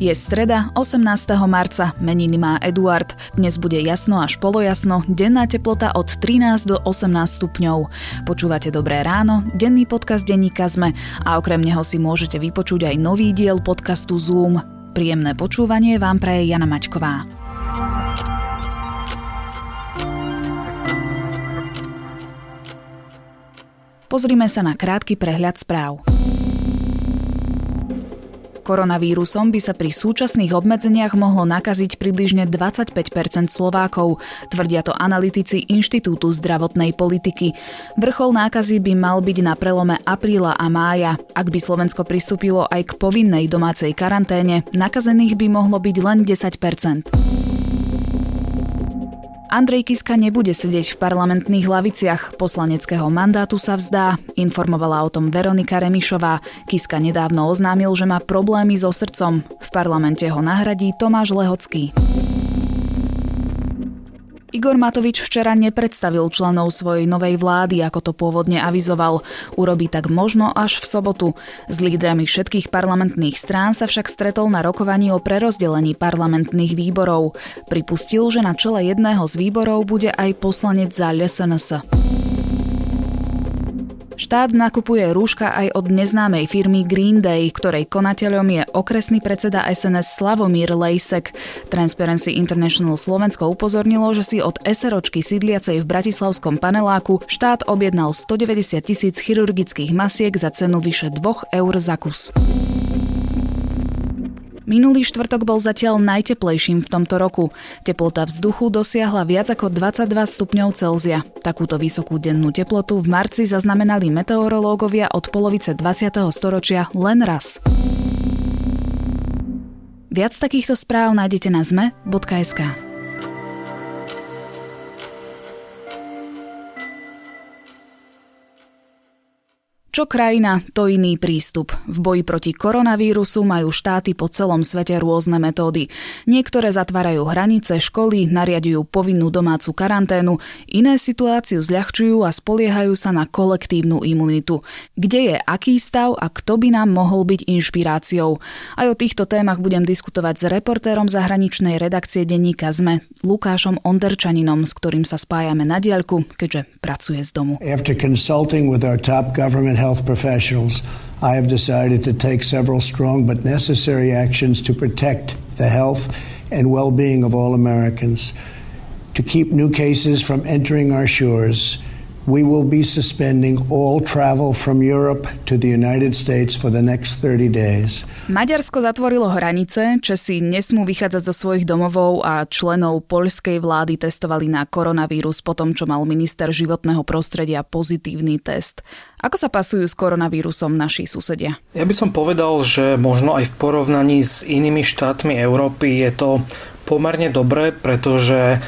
Je streda, 18. marca, meniny má Eduard. Dnes bude jasno až polojasno, denná teplota od 13 do 18 stupňov. Počúvate Dobré ráno, denný podcast denníka ZME a okrem neho si môžete vypočuť aj nový diel podcastu Zoom. Príjemné počúvanie vám praje Jana Maťková. Pozrime sa na krátky prehľad správ. Koronavírusom by sa pri súčasných obmedzeniach mohlo nakaziť približne 25 Slovákov, tvrdia to analytici Inštitútu zdravotnej politiky. Vrchol nákazy by mal byť na prelome apríla a mája. Ak by Slovensko pristúpilo aj k povinnej domácej karanténe, nakazených by mohlo byť len 10 Andrej Kiska nebude sedieť v parlamentných laviciach, poslaneckého mandátu sa vzdá, informovala o tom Veronika Remišová. Kiska nedávno oznámil, že má problémy so srdcom. V parlamente ho nahradí Tomáš Lehocký. Igor Matovič včera nepredstavil členov svojej novej vlády, ako to pôvodne avizoval. Urobí tak možno až v sobotu. S lídrami všetkých parlamentných strán sa však stretol na rokovaní o prerozdelení parlamentných výborov. Pripustil, že na čele jedného z výborov bude aj poslanec za LSNS. Štát nakupuje rúška aj od neznámej firmy Green Day, ktorej konateľom je okresný predseda SNS Slavomír Lejsek. Transparency International Slovensko upozornilo, že si od SROčky sídliacej v Bratislavskom paneláku štát objednal 190 tisíc chirurgických masiek za cenu vyše 2 eur za kus. Minulý štvrtok bol zatiaľ najteplejším v tomto roku. Teplota vzduchu dosiahla viac ako 22 stupňov Celzia. Takúto vysokú dennú teplotu v marci zaznamenali meteorológovia od polovice 20. storočia len raz. Viac takýchto správ nájdete na zme.sk. Čo krajina, to iný prístup. V boji proti koronavírusu majú štáty po celom svete rôzne metódy. Niektoré zatvárajú hranice, školy, nariadujú povinnú domácu karanténu, iné situáciu zľahčujú a spoliehajú sa na kolektívnu imunitu. Kde je aký stav a kto by nám mohol byť inšpiráciou? Aj o týchto témach budem diskutovať s reportérom zahraničnej redakcie denníka ZME, Lukášom Onderčaninom, s ktorým sa spájame na diaľku, keďže pracuje z domu. After health professionals, I have decided to take several strong but necessary actions to protect the health and well being of all Americans, to keep new cases from entering our shores we will be suspending all travel from Europe to the United States for the next 30 days. Maďarsko zatvorilo hranice, Česi nesmú vychádzať zo svojich domovov a členov poľskej vlády testovali na koronavírus po tom, čo mal minister životného prostredia pozitívny test. Ako sa pasujú s koronavírusom naši susedia? Ja by som povedal, že možno aj v porovnaní s inými štátmi Európy je to pomerne dobré, pretože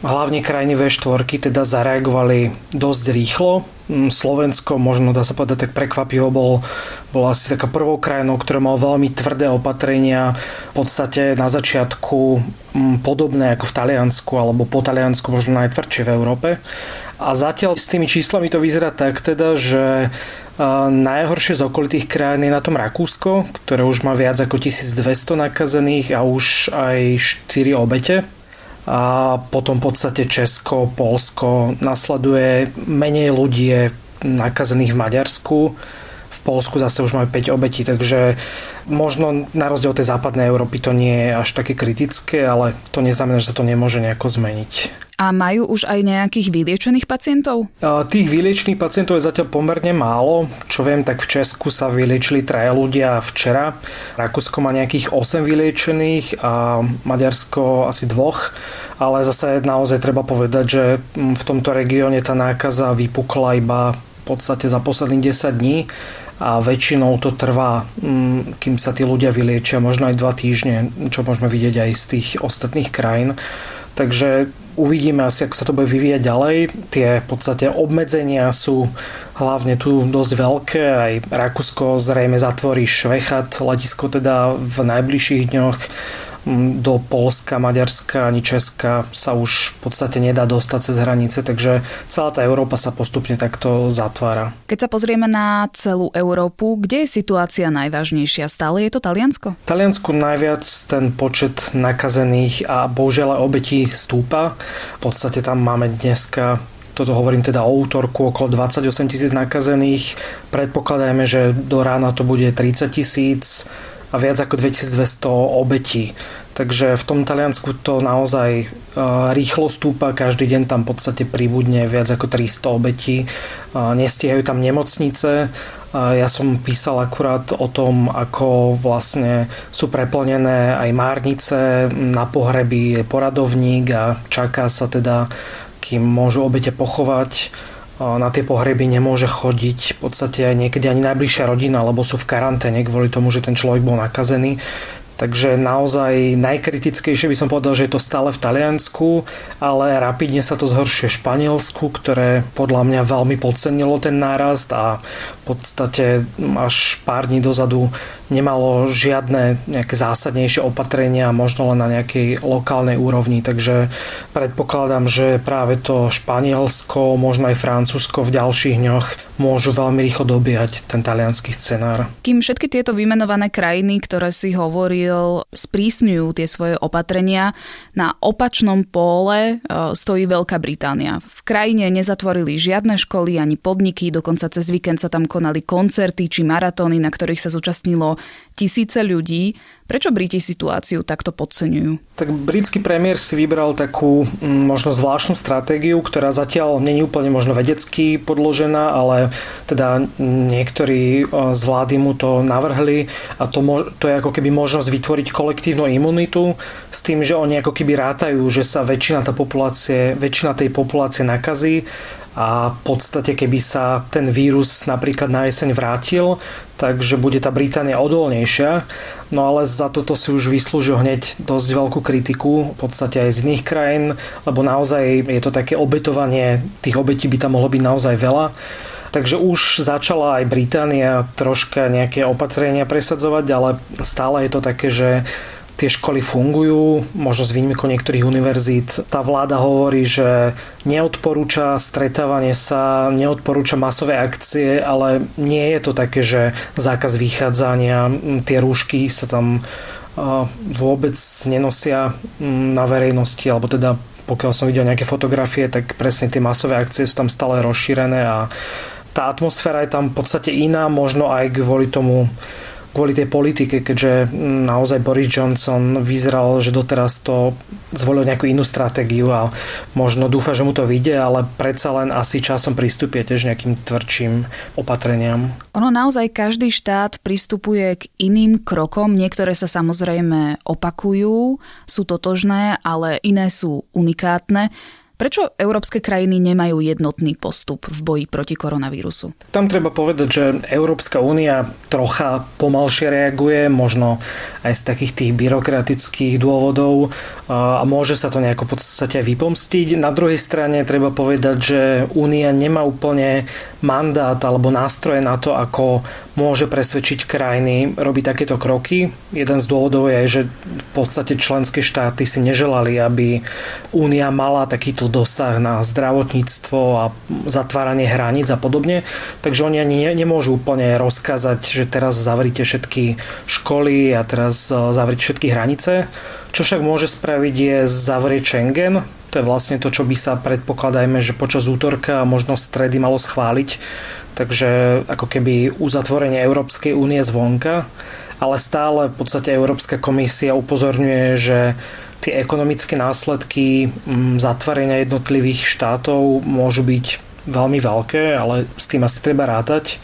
Hlavne krajiny V4 teda zareagovali dosť rýchlo. Mm, Slovensko, možno dá sa povedať tak prekvapivo, bol, bol asi taká prvou krajinou, ktorá mal veľmi tvrdé opatrenia. V podstate na začiatku mm, podobné ako v Taliansku, alebo po Taliansku možno najtvrdšie v Európe. A zatiaľ s tými číslami to vyzerá tak teda, že Najhoršie z okolitých krajín je na tom Rakúsko, ktoré už má viac ako 1200 nakazených a už aj 4 obete a potom v podstate Česko, Polsko nasleduje menej ľudí je nakazených v Maďarsku v Polsku zase už máme 5 obetí, takže možno na rozdiel od tej západnej Európy to nie je až také kritické, ale to neznamená, že sa to nemôže nejako zmeniť. A majú už aj nejakých vyliečených pacientov? Tých vyliečených pacientov je zatiaľ pomerne málo. Čo viem, tak v Česku sa vyliečili traja ľudia včera. Rakúsko má nejakých 8 vyliečených a Maďarsko asi dvoch. Ale zase naozaj treba povedať, že v tomto regióne tá nákaza vypukla iba v podstate za posledných 10 dní a väčšinou to trvá, kým sa tí ľudia vyliečia, možno aj dva týždne, čo môžeme vidieť aj z tých ostatných krajín. Takže uvidíme asi, ako sa to bude vyvíjať ďalej. Tie v podstate obmedzenia sú hlavne tu dosť veľké. Aj Rakúsko zrejme zatvorí Švechat, letisko teda v najbližších dňoch. Do Polska, Maďarska ani Česka sa už v podstate nedá dostať cez hranice, takže celá tá Európa sa postupne takto zatvára. Keď sa pozrieme na celú Európu, kde je situácia najvážnejšia? Stále je to Taliansko? Taliansku najviac ten počet nakazených a bohužiaľ obetí stúpa. V podstate tam máme dneska toto hovorím teda o útorku, okolo 28 tisíc nakazených. Predpokladajme, že do rána to bude 30 tisíc a viac ako 2200 obetí. Takže v tom Taliansku to naozaj e, rýchlo stúpa, každý deň tam v podstate pribudne viac ako 300 obetí. E, nestíhajú tam nemocnice. E, ja som písal akurát o tom, ako vlastne sú preplnené aj márnice, na pohreby je poradovník a čaká sa teda, kým môžu obete pochovať na tie pohreby nemôže chodiť v podstate aj niekedy ani najbližšia rodina, lebo sú v karanténe kvôli tomu, že ten človek bol nakazený. Takže naozaj najkritickejšie by som povedal, že je to stále v Taliansku, ale rapidne sa to zhoršuje v Španielsku, ktoré podľa mňa veľmi podcenilo ten nárast a v podstate až pár dní dozadu nemalo žiadne nejaké zásadnejšie opatrenia, možno len na nejakej lokálnej úrovni, takže predpokladám, že práve to Španielsko, možno aj Francúzsko v ďalších dňoch môžu veľmi rýchlo dobíjať ten talianský scenár. Kým všetky tieto vymenované krajiny, ktoré si hovoril, sprísňujú tie svoje opatrenia, na opačnom pole e, stojí Veľká Británia. V krajine nezatvorili žiadne školy ani podniky, dokonca cez víkend sa tam konali koncerty či maratóny, na ktorých sa zúčastnilo tisíce ľudí. Prečo Briti situáciu takto podceňujú? Tak britský premiér si vybral takú mm, možno zvláštnu stratégiu, ktorá zatiaľ není úplne možno vedecky podložená, ale teda niektorí z vlády mu to navrhli a to, to je ako keby možnosť vytvoriť kolektívnu imunitu s tým, že oni ako keby rátajú, že sa väčšina, tá populácie, väčšina tej populácie nakazí a v podstate keby sa ten vírus napríklad na jeseň vrátil, takže bude tá Británia odolnejšia. No ale za toto si už vyslúžil hneď dosť veľkú kritiku, v podstate aj z iných krajín, lebo naozaj je to také obetovanie, tých obetí by tam mohlo byť naozaj veľa. Takže už začala aj Británia troška nejaké opatrenia presadzovať, ale stále je to také, že tie školy fungujú, možno s výnimkou niektorých univerzít. Tá vláda hovorí, že neodporúča stretávanie sa, neodporúča masové akcie, ale nie je to také, že zákaz vychádzania, tie rúšky sa tam vôbec nenosia na verejnosti, alebo teda pokiaľ som videl nejaké fotografie, tak presne tie masové akcie sú tam stále rozšírené a tá atmosféra je tam v podstate iná, možno aj kvôli tomu kvôli tej politike, keďže naozaj Boris Johnson vyzeral, že doteraz to zvolil nejakú inú stratégiu a možno dúfa, že mu to vyjde, ale predsa len asi časom pristupuje tiež nejakým tvrdším opatreniam. Ono naozaj každý štát pristupuje k iným krokom, niektoré sa samozrejme opakujú, sú totožné, ale iné sú unikátne. Prečo európske krajiny nemajú jednotný postup v boji proti koronavírusu? Tam treba povedať, že Európska únia trocha pomalšie reaguje, možno aj z takých tých byrokratických dôvodov a môže sa to nejako v podstate vypomstiť. Na druhej strane treba povedať, že únia nemá úplne mandát alebo nástroje na to, ako môže presvedčiť krajiny robiť takéto kroky. Jeden z dôvodov je, že v podstate členské štáty si neželali, aby únia mala takýto dosah na zdravotníctvo a zatváranie hraníc a podobne. Takže oni ani nemôžu úplne rozkázať, že teraz zavrite všetky školy a teraz e, zavrite všetky hranice. Čo však môže spraviť je zavrieť Schengen, to je vlastne to, čo by sa predpokladajme, že počas útorka a možno stredy malo schváliť. Takže ako keby uzatvorenie Európskej únie zvonka, ale stále v podstate Európska komisia upozorňuje, že tie ekonomické následky mm, zatvorenia jednotlivých štátov môžu byť veľmi veľké, ale s tým asi treba rátať.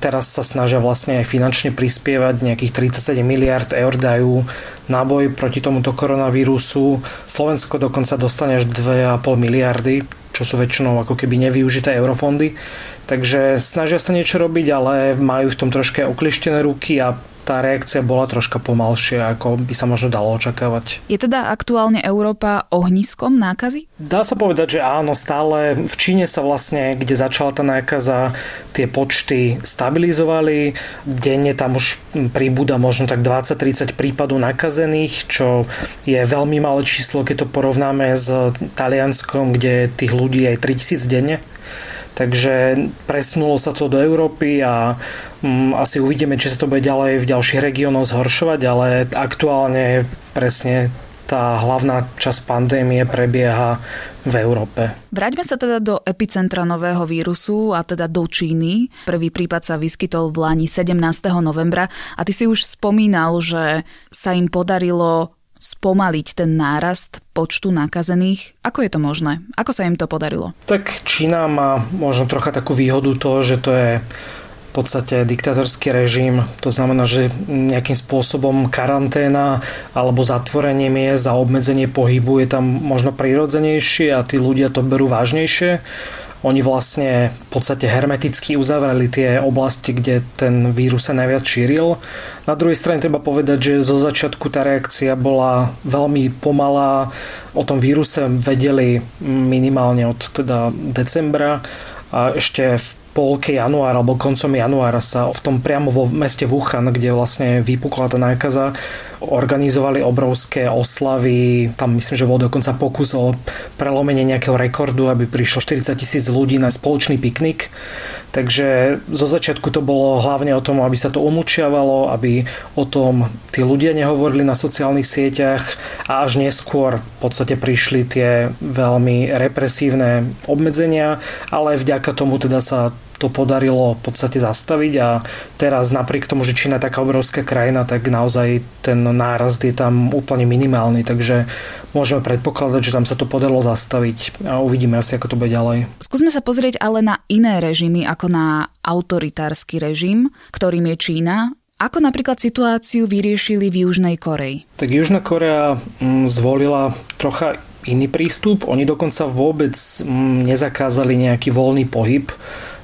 Teraz sa snažia vlastne aj finančne prispievať, nejakých 37 miliard eur dajú na boj proti tomuto koronavírusu. Slovensko dokonca dostane až 2,5 miliardy, čo sú väčšinou ako keby nevyužité eurofondy. Takže snažia sa niečo robiť, ale majú v tom troške oklištené ruky a tá reakcia bola troška pomalšia, ako by sa možno dalo očakávať. Je teda aktuálne Európa ohniskom nákazy? Dá sa povedať, že áno, stále v Číne sa vlastne, kde začala tá nákaza, tie počty stabilizovali. Denne tam už príbuda možno tak 20-30 prípadov nakazených, čo je veľmi malé číslo, keď to porovnáme s Talianskom, kde tých ľudí je 3000 denne. Takže presunulo sa to do Európy a um, asi uvidíme, či sa to bude ďalej v ďalších regiónoch zhoršovať, ale aktuálne presne tá hlavná časť pandémie prebieha v Európe. Vráťme sa teda do epicentra nového vírusu a teda do Číny. Prvý prípad sa vyskytol v Láni 17. novembra a ty si už spomínal, že sa im podarilo spomaliť ten nárast počtu nakazených? Ako je to možné? Ako sa im to podarilo? Tak Čína má možno trocha takú výhodu to, že to je v podstate diktatorský režim, to znamená, že nejakým spôsobom karanténa alebo zatvorenie miest a obmedzenie pohybu je tam možno prirodzenejšie a tí ľudia to berú vážnejšie. Oni vlastne v podstate hermeticky uzavreli tie oblasti, kde ten vírus sa najviac šíril. Na druhej strane treba povedať, že zo začiatku tá reakcia bola veľmi pomalá. O tom víruse vedeli minimálne od teda decembra a ešte v polke januára alebo koncom januára sa v tom priamo vo meste Wuhan, kde vlastne vypukla tá nákaza, organizovali obrovské oslavy. Tam myslím, že bol dokonca pokus o prelomenie nejakého rekordu, aby prišlo 40 tisíc ľudí na spoločný piknik. Takže zo začiatku to bolo hlavne o tom, aby sa to umlčiavalo, aby o tom tí ľudia nehovorili na sociálnych sieťach a až neskôr v podstate prišli tie veľmi represívne obmedzenia, ale vďaka tomu teda sa to podarilo v podstate zastaviť a teraz napriek tomu, že Čína je taká obrovská krajina, tak naozaj ten nárast je tam úplne minimálny, takže môžeme predpokladať, že tam sa to podarilo zastaviť a uvidíme asi, ako to bude ďalej. Skúsme sa pozrieť ale na iné režimy ako na autoritársky režim, ktorým je Čína. Ako napríklad situáciu vyriešili v Južnej Koreji? Tak Južná Korea mm, zvolila trocha iný prístup. Oni dokonca vôbec mm, nezakázali nejaký voľný pohyb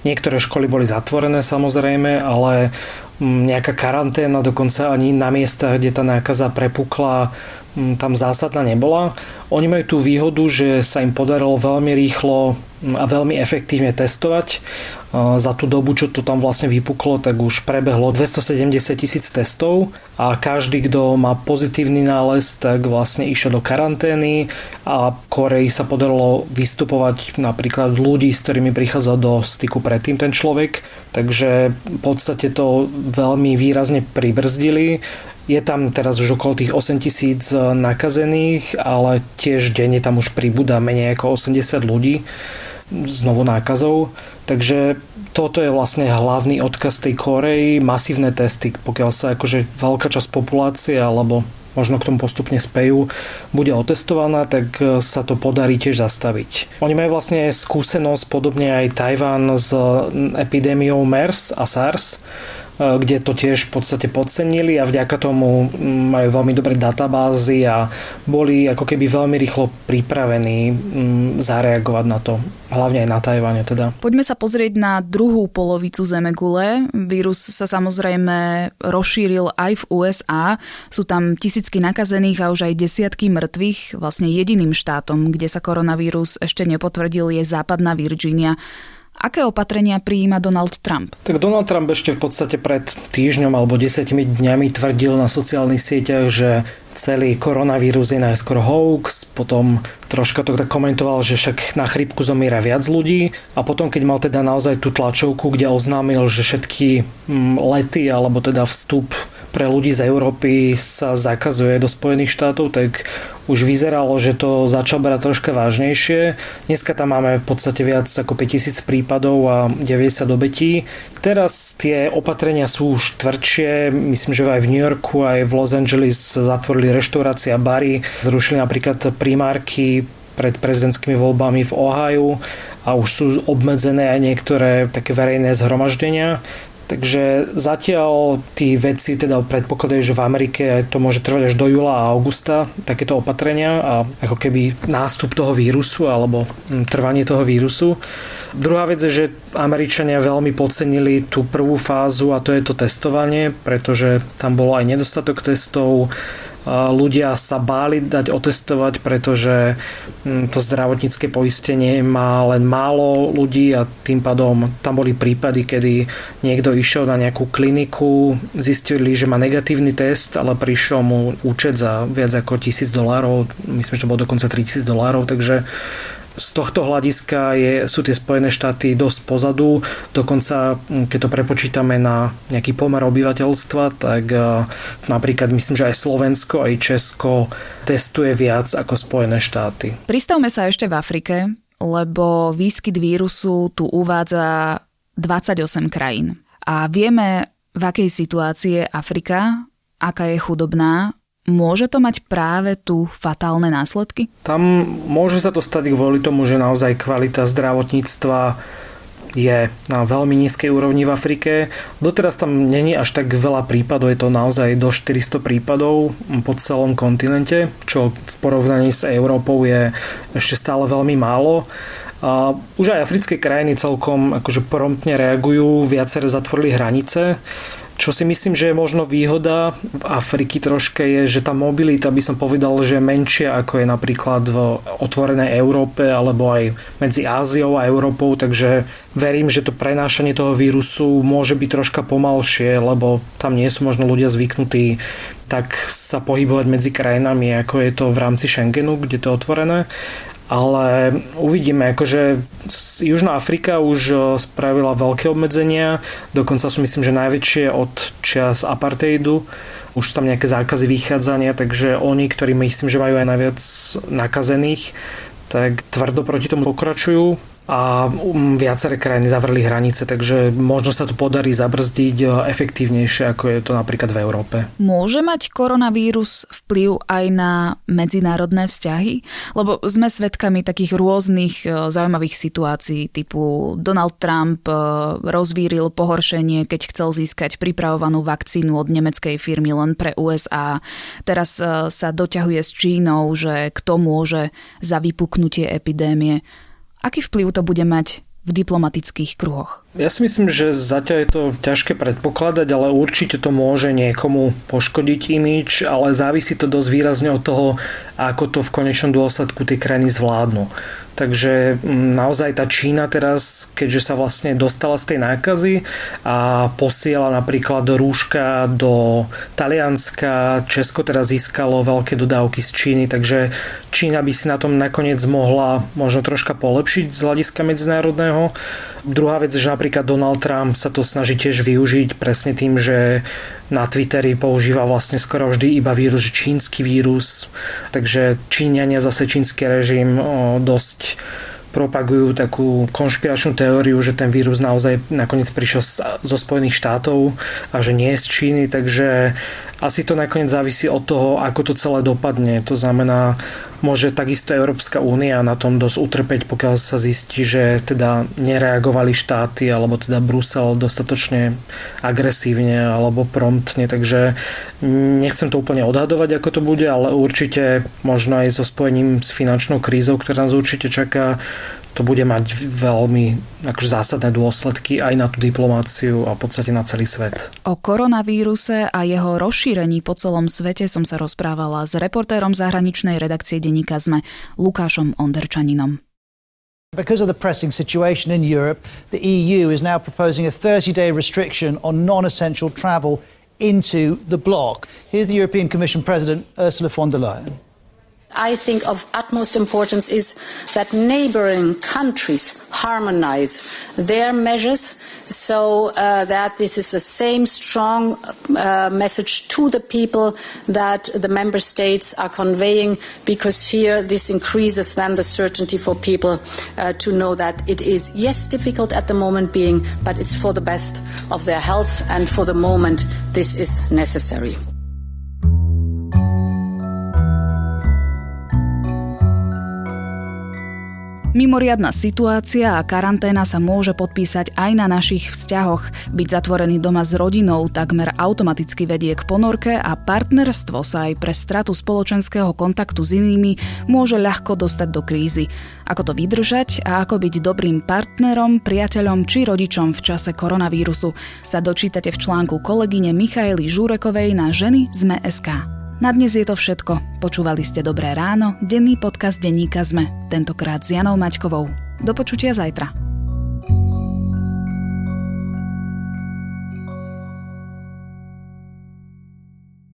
Niektoré školy boli zatvorené samozrejme, ale mm, nejaká karanténa dokonca ani na miestach, kde tá nákaza prepukla, mm, tam zásadná nebola. Oni majú tú výhodu, že sa im podarilo veľmi rýchlo mm, a veľmi efektívne testovať. Za tú dobu, čo to tam vlastne vypuklo, tak už prebehlo 270 tisíc testov a každý, kto má pozitívny nález, tak vlastne išiel do karantény a Koreji sa podarilo vystupovať napríklad ľudí, s ktorými prichádza do styku predtým ten človek. Takže v podstate to veľmi výrazne pribrzdili. Je tam teraz už okolo tých 8 tisíc nakazených, ale tiež denne tam už pribúda menej ako 80 ľudí znovu nákazov. Takže toto je vlastne hlavný odkaz tej Koreji, masívne testy, pokiaľ sa akože veľká časť populácie alebo možno k tomu postupne spejú, bude otestovaná, tak e, sa to podarí tiež zastaviť. Oni majú vlastne skúsenosť podobne aj Tajván s epidémiou MERS a SARS, kde to tiež v podstate podcenili a vďaka tomu majú veľmi dobré databázy a boli ako keby veľmi rýchlo pripravení zareagovať na to, hlavne aj na Tajvane teda. Poďme sa pozrieť na druhú polovicu Zemegule. Vírus sa samozrejme rozšíril aj v USA. Sú tam tisícky nakazených a už aj desiatky mŕtvych. Vlastne jediným štátom, kde sa koronavírus ešte nepotvrdil, je západná Virginia. Aké opatrenia prijíma Donald Trump? Tak Donald Trump ešte v podstate pred týždňom alebo desiatimi dňami tvrdil na sociálnych sieťach, že celý koronavírus je najskôr hoax, potom troška to tak komentoval, že však na chrypku zomiera viac ľudí a potom keď mal teda naozaj tú tlačovku, kde oznámil, že všetky mm, lety alebo teda vstup pre ľudí z Európy sa zakazuje do Spojených štátov, tak už vyzeralo, že to začal brať troška vážnejšie. Dneska tam máme v podstate viac ako 5000 prípadov a 90 obetí. Teraz tie opatrenia sú už tvrdšie. Myslím, že aj v New Yorku, aj v Los Angeles zatvorili reštaurácie a bary. Zrušili napríklad primárky pred prezidentskými voľbami v Ohio a už sú obmedzené aj niektoré také verejné zhromaždenia. Takže zatiaľ tí veci teda predpokladajú, že v Amerike to môže trvať až do júla a augusta, takéto opatrenia a ako keby nástup toho vírusu alebo hm, trvanie toho vírusu. Druhá vec je, že Američania veľmi podcenili tú prvú fázu a to je to testovanie, pretože tam bolo aj nedostatok testov, ľudia sa báli dať otestovať, pretože hm, to zdravotnícke poistenie má len málo ľudí a tým pádom tam boli prípady, kedy niekto išiel na nejakú kliniku, zistili, že má negatívny test, ale prišiel mu účet za viac ako tisíc dolárov, myslím, že bolo dokonca 3000 dolárov, takže z tohto hľadiska je, sú tie Spojené štáty dosť pozadu. Dokonca, keď to prepočítame na nejaký pomer obyvateľstva, tak e, napríklad myslím, že aj Slovensko, aj Česko testuje viac ako Spojené štáty. Pristavme sa ešte v Afrike, lebo výskyt vírusu tu uvádza 28 krajín. A vieme, v akej situácii je Afrika, aká je chudobná Môže to mať práve tu fatálne následky? Tam môže sa to stať kvôli tomu, že naozaj kvalita zdravotníctva je na veľmi nízkej úrovni v Afrike. Doteraz tam není až tak veľa prípadov, je to naozaj do 400 prípadov po celom kontinente, čo v porovnaní s Európou je ešte stále veľmi málo. A už aj africké krajiny celkom akože promptne reagujú, viaceré zatvorili hranice. Čo si myslím, že je možno výhoda v Afriky troške je, že tá mobilita by som povedal, že je menšia ako je napríklad v otvorenej Európe alebo aj medzi Áziou a Európou, takže verím, že to prenášanie toho vírusu môže byť troška pomalšie, lebo tam nie sú možno ľudia zvyknutí tak sa pohybovať medzi krajinami, ako je to v rámci Schengenu, kde to je otvorené ale uvidíme, akože Južná Afrika už spravila veľké obmedzenia, dokonca sú myslím, že najväčšie od čias apartheidu, už tam nejaké zákazy vychádzania, takže oni, ktorí myslím, že majú aj najviac nakazených, tak tvrdo proti tomu pokračujú a um, viaceré krajiny zavreli hranice, takže možno sa to podarí zabrzdiť e, efektívnejšie, ako je to napríklad v Európe. Môže mať koronavírus vplyv aj na medzinárodné vzťahy? Lebo sme svedkami takých rôznych e, zaujímavých situácií, typu Donald Trump e, rozvíril pohoršenie, keď chcel získať pripravovanú vakcínu od nemeckej firmy len pre USA. Teraz sa doťahuje s Čínou, že kto môže za vypuknutie epidémie. Aký vplyv to bude mať v diplomatických kruhoch? Ja si myslím, že zatiaľ je to ťažké predpokladať, ale určite to môže niekomu poškodiť imič, ale závisí to dosť výrazne od toho, ako to v konečnom dôsledku tie krajiny zvládnu. Takže mm, naozaj tá Čína teraz, keďže sa vlastne dostala z tej nákazy a posiela napríklad do rúška do Talianska, Česko teraz získalo veľké dodávky z Číny, takže Čína by si na tom nakoniec mohla možno troška polepšiť z hľadiska medzinárodného. Druhá vec, že napríklad Donald Trump sa to snaží tiež využiť presne tým, že na Twitteri používa vlastne skoro vždy iba vírus, čínsky vírus, takže Číňania zase čínsky režim dosť propagujú takú konšpiračnú teóriu, že ten vírus naozaj nakoniec prišiel zo Spojených štátov a že nie je z Číny, takže asi to nakoniec závisí od toho, ako to celé dopadne. To znamená, môže takisto Európska únia na tom dosť utrpeť, pokiaľ sa zistí, že teda nereagovali štáty alebo teda Brusel dostatočne agresívne alebo promptne, takže nechcem to úplne odhadovať, ako to bude, ale určite možno aj so spojením s finančnou krízou, ktorá nás určite čaká, to bude mať veľmi akože zásadné dôsledky aj na tú diplomáciu a v podstate na celý svet. O koronavíruse a jeho rozšírení po celom svete som sa rozprávala s reportérom zahraničnej redakcie denníka ZME Lukášom Onderčaninom. Because of the pressing situation in Europe, the EU is now proposing a 30-day restriction on non-essential travel into the bloc. Here's the European Commission President Ursula von der Leyen. I think of utmost importance is that neighboring countries harmonize their measures so uh, that this is the same strong uh, message to the people that the member states are conveying because here this increases then the certainty for people uh, to know that it is yes difficult at the moment being but it's for the best of their health and for the moment this is necessary. Mimoriadná situácia a karanténa sa môže podpísať aj na našich vzťahoch. Byť zatvorený doma s rodinou takmer automaticky vedie k ponorke a partnerstvo sa aj pre stratu spoločenského kontaktu s inými môže ľahko dostať do krízy. Ako to vydržať a ako byť dobrým partnerom, priateľom či rodičom v čase koronavírusu sa dočítate v článku kolegyne Michaely Žúrekovej na ženy z MSK. Na dnes je to všetko. Počúvali ste Dobré ráno, denný podcast denníka ZME, tentokrát s Janou Maťkovou. Do počutia zajtra.